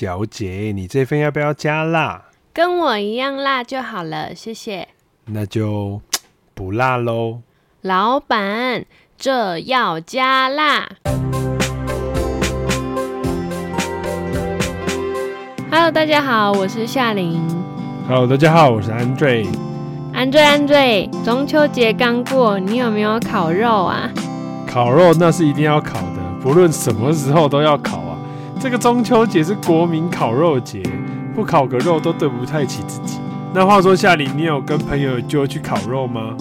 小姐，你这份要不要加辣？跟我一样辣就好了，谢谢。那就不辣喽。老板，这要加辣。Hello，大家好，我是夏琳。Hello，大家好，我是 Andre。Andre，Andre，中秋节刚过，你有没有烤肉啊？烤肉那是一定要烤的，不论什么时候都要烤啊。这个中秋节是国民烤肉节，不烤个肉都对不太起自己。那话说，夏琳，你有跟朋友就去烤肉吗？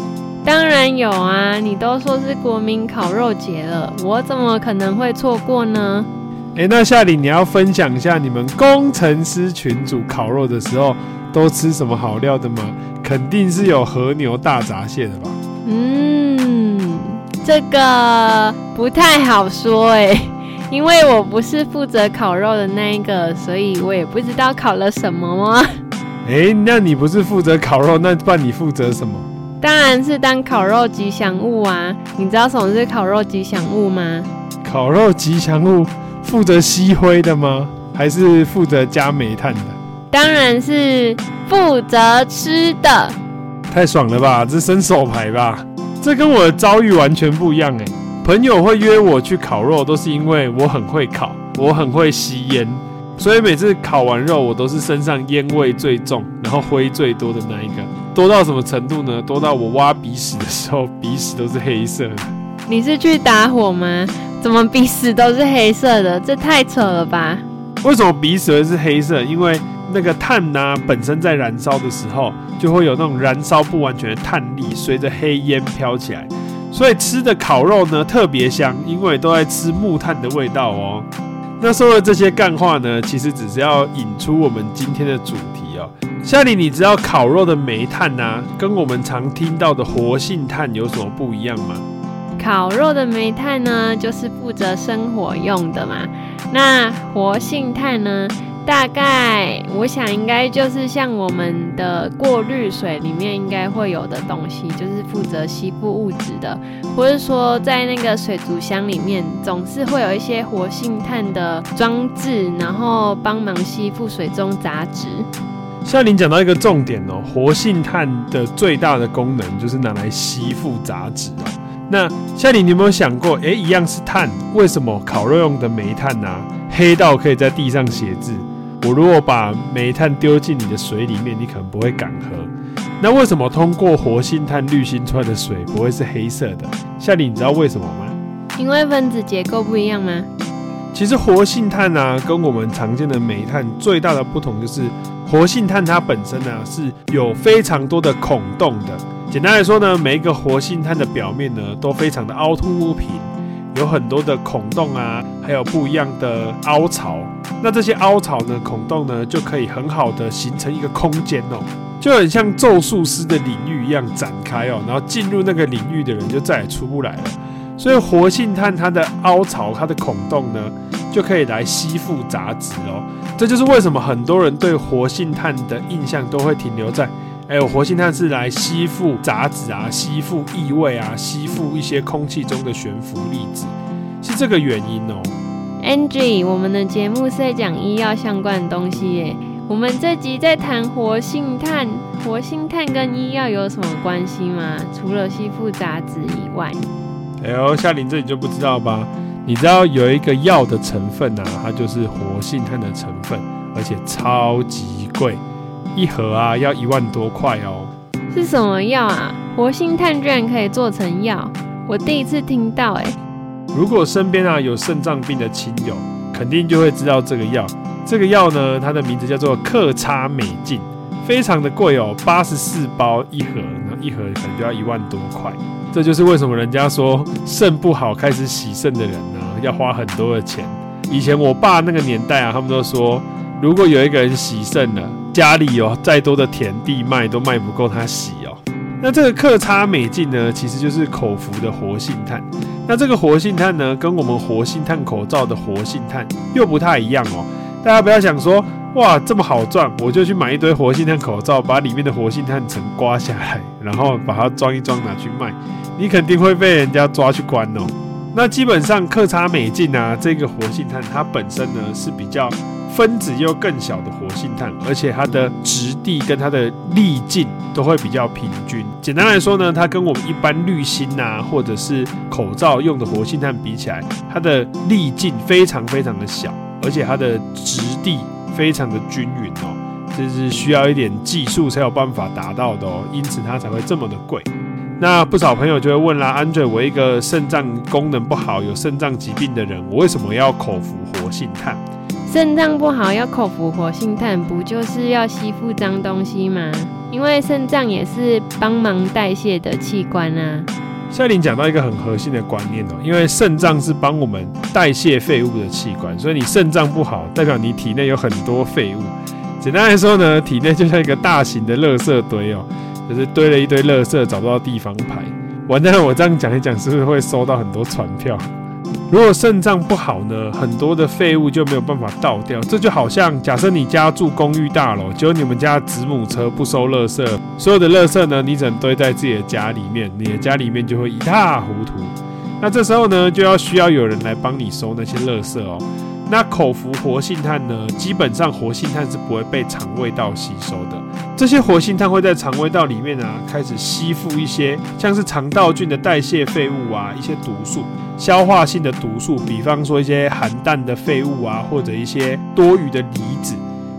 当然有啊！你都说是国民烤肉节了，我怎么可能会错过呢？哎，那夏琳，你要分享一下你们工程师群组烤肉的时候都吃什么好料的吗？肯定是有和牛大闸蟹的吧？嗯，这个不太好说哎。因为我不是负责烤肉的那一个，所以我也不知道烤了什么吗？哎，那你不是负责烤肉，那不然你负责什么？当然是当烤肉吉祥物啊！你知道什么是烤肉吉祥物吗？烤肉吉祥物负责吸灰的吗？还是负责加煤炭的？当然是负责吃的。太爽了吧！这伸手牌吧？这跟我的遭遇完全不一样哎。朋友会约我去烤肉，都是因为我很会烤，我很会吸烟，所以每次烤完肉，我都是身上烟味最重，然后灰最多的那一个。多到什么程度呢？多到我挖鼻屎的时候，鼻屎都是黑色的。你是去打火吗？怎么鼻屎都是黑色的？这太扯了吧！为什么鼻屎会是黑色？因为那个碳呢、本身在燃烧的时候，就会有那种燃烧不完全的碳粒，随着黑烟飘起来。所以吃的烤肉呢特别香，因为都在吃木炭的味道哦。那说了这些干话呢，其实只是要引出我们今天的主题哦。夏里，你知道烤肉的煤炭啊，跟我们常听到的活性炭有什么不一样吗？烤肉的煤炭呢，就是负责生火用的嘛。那活性炭呢？大概我想应该就是像我们的过滤水里面应该会有的东西，就是负责吸附物质的，或者说在那个水族箱里面总是会有一些活性炭的装置，然后帮忙吸附水中杂质。夏琳讲到一个重点哦，活性炭的最大的功能就是拿来吸附杂质哦。那夏琳，你有没有想过，哎，一样是碳，为什么烤肉用的煤炭啊，黑到可以在地上写字？我如果把煤炭丢进你的水里面，你可能不会敢喝。那为什么通过活性炭滤芯出来的水不会是黑色的？夏琳，你知道为什么吗？因为分子结构不一样吗？其实活性炭啊，跟我们常见的煤炭最大的不同就是，活性炭它本身呢是有非常多的孔洞的。简单来说呢，每一个活性炭的表面呢都非常的凹凸不平。有很多的孔洞啊，还有不一样的凹槽。那这些凹槽呢、孔洞呢，就可以很好的形成一个空间哦，就很像咒术师的领域一样展开哦。然后进入那个领域的人就再也出不来了。所以活性炭它的凹槽、它的孔洞呢，就可以来吸附杂质哦。这就是为什么很多人对活性炭的印象都会停留在。还有活性炭是来吸附杂质啊，吸附异味啊，吸附一些空气中的悬浮粒子，是这个原因哦。Angie，我们的节目是在讲医药相关的东西耶。我们这集在谈活性炭，活性炭跟医药有什么关系吗？除了吸附杂质以外？哎呦，夏琳，这你就不知道吧？你知道有一个药的成分啊，它就是活性炭的成分，而且超级贵。一盒啊，要一万多块哦。是什么药啊？活性炭居然可以做成药，我第一次听到哎。如果身边啊有肾脏病的亲友，肯定就会知道这个药。这个药呢，它的名字叫做克差美净，非常的贵哦，八十四包一盒，那一盒可能就要一万多块。这就是为什么人家说肾不好开始洗肾的人呢，要花很多的钱。以前我爸那个年代啊，他们都说，如果有一个人洗肾了。家里有再多的田地卖都卖不够他洗哦。那这个克差美净呢，其实就是口服的活性炭。那这个活性炭呢，跟我们活性炭口罩的活性炭又不太一样哦。大家不要想说，哇，这么好赚，我就去买一堆活性炭口罩，把里面的活性炭层刮下来，然后把它装一装拿去卖，你肯定会被人家抓去关哦。那基本上克差美净啊，这个活性炭它本身呢是比较分子又更小的活性炭，而且它的质地跟它的粒径都会比较平均。简单来说呢，它跟我们一般滤芯啊，或者是口罩用的活性炭比起来，它的粒径非常非常的小，而且它的质地非常的均匀哦，这是需要一点技术才有办法达到的哦，因此它才会这么的贵。那不少朋友就会问啦，Andre，我一个肾脏功能不好、有肾脏疾病的人，我为什么要口服活性炭？肾脏不好要口服活性炭，不就是要吸附脏东西吗？因为肾脏也是帮忙代谢的器官啊。夏琳讲到一个很核心的观念哦，因为肾脏是帮我们代谢废物的器官，所以你肾脏不好，代表你体内有很多废物。简单来说呢，体内就像一个大型的垃圾堆哦。就是堆了一堆垃圾，找不到地方排。完蛋了，我这样讲一讲，是不是会收到很多传票？如果肾脏不好呢，很多的废物就没有办法倒掉。这就好像假设你家住公寓大楼，只有你们家子母车不收垃圾，所有的垃圾呢，你只能堆在自己的家里面，你的家里面就会一塌糊涂。那这时候呢，就要需要有人来帮你收那些垃圾哦。那口服活性炭呢，基本上活性炭是不会被肠胃道吸收的。这些活性炭会在肠胃道里面啊，开始吸附一些像是肠道菌的代谢废物啊，一些毒素、消化性的毒素，比方说一些含氮的废物啊，或者一些多余的离子，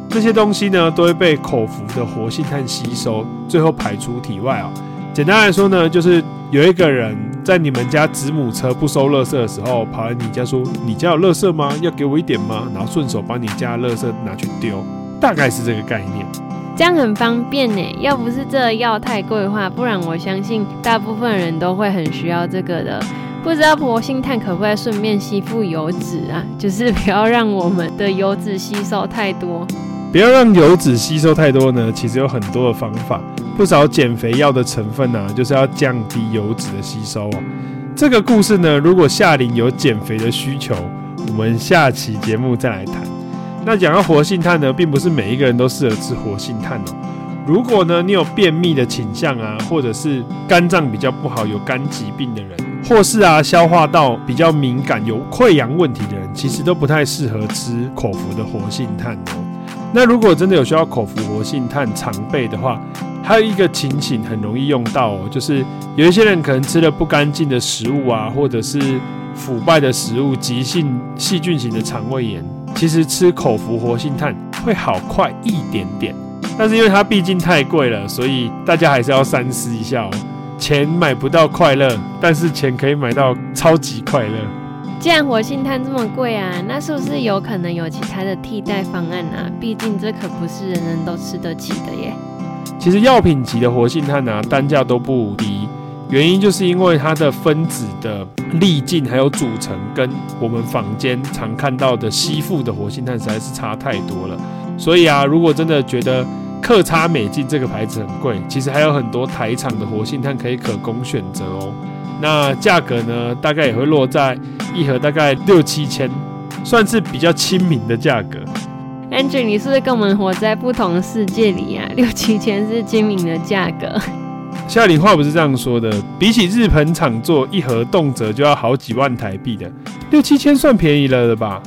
这些东西呢，都会被口服的活性炭吸收，最后排出体外啊。简单来说呢，就是有一个人在你们家子母车不收垃圾的时候，跑来你家说：“你家有垃圾吗？要给我一点吗？”然后顺手把你家的垃圾拿去丢，大概是这个概念。这样很方便呢，要不是这药太贵的话，不然我相信大部分人都会很需要这个的。不知道活性炭可不可以顺便吸附油脂啊？就是不要让我们的油脂吸收太多。不要让油脂吸收太多呢，其实有很多的方法。不少减肥药的成分呢、就是要降低油脂的吸收哦。这个故事呢，如果夏琳有减肥的需求，我们下期节目再来谈。那讲到活性炭呢，并不是每一个人都适合吃活性炭哦。如果呢，你有便秘的倾向啊，或者是肝脏比较不好、有肝疾病的人，或是啊消化道比较敏感、有溃疡问题的人，其实都不太适合吃口服的活性炭哦。那如果真的有需要口服活性炭常备的话，还有一个情形很容易用到哦，就是有一些人可能吃了不干净的食物啊，或者是腐败的食物、急性细菌型的肠胃炎。其实吃口服活性炭会好快一点点，但是因为它毕竟太贵了，所以大家还是要三思一下哦。钱买不到快乐，但是钱可以买到超级快乐。既然活性炭这么贵啊，那是不是有可能有其他的替代方案啊？毕竟这可不是人人都吃得起的耶。其实药品级的活性炭啊，单价都不低。原因就是因为它的分子的粒径还有组成，跟我们坊间常看到的吸附的活性炭实在是差太多了。所以啊，如果真的觉得克差美净这个牌子很贵，其实还有很多台厂的活性炭可以可供选择哦。那价格呢，大概也会落在一盒大概六七千，算是比较亲民的价格。Andrew，你是不是跟我们活在不同的世界里啊？六七千是亲民的价格。夏里话不是这样说的，比起日本厂做一盒动辄就要好几万台币的，六七千算便宜了的吧？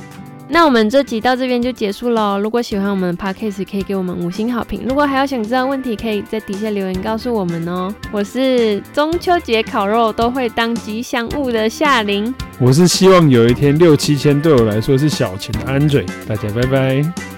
那我们这集到这边就结束喽。如果喜欢我们的 Podcast，可以给我们五星好评。如果还有想知道问题，可以在底下留言告诉我们哦。我是中秋节烤肉都会当吉祥物的夏琳，我是希望有一天六七千对我来说是小钱的 Andre。大家拜拜。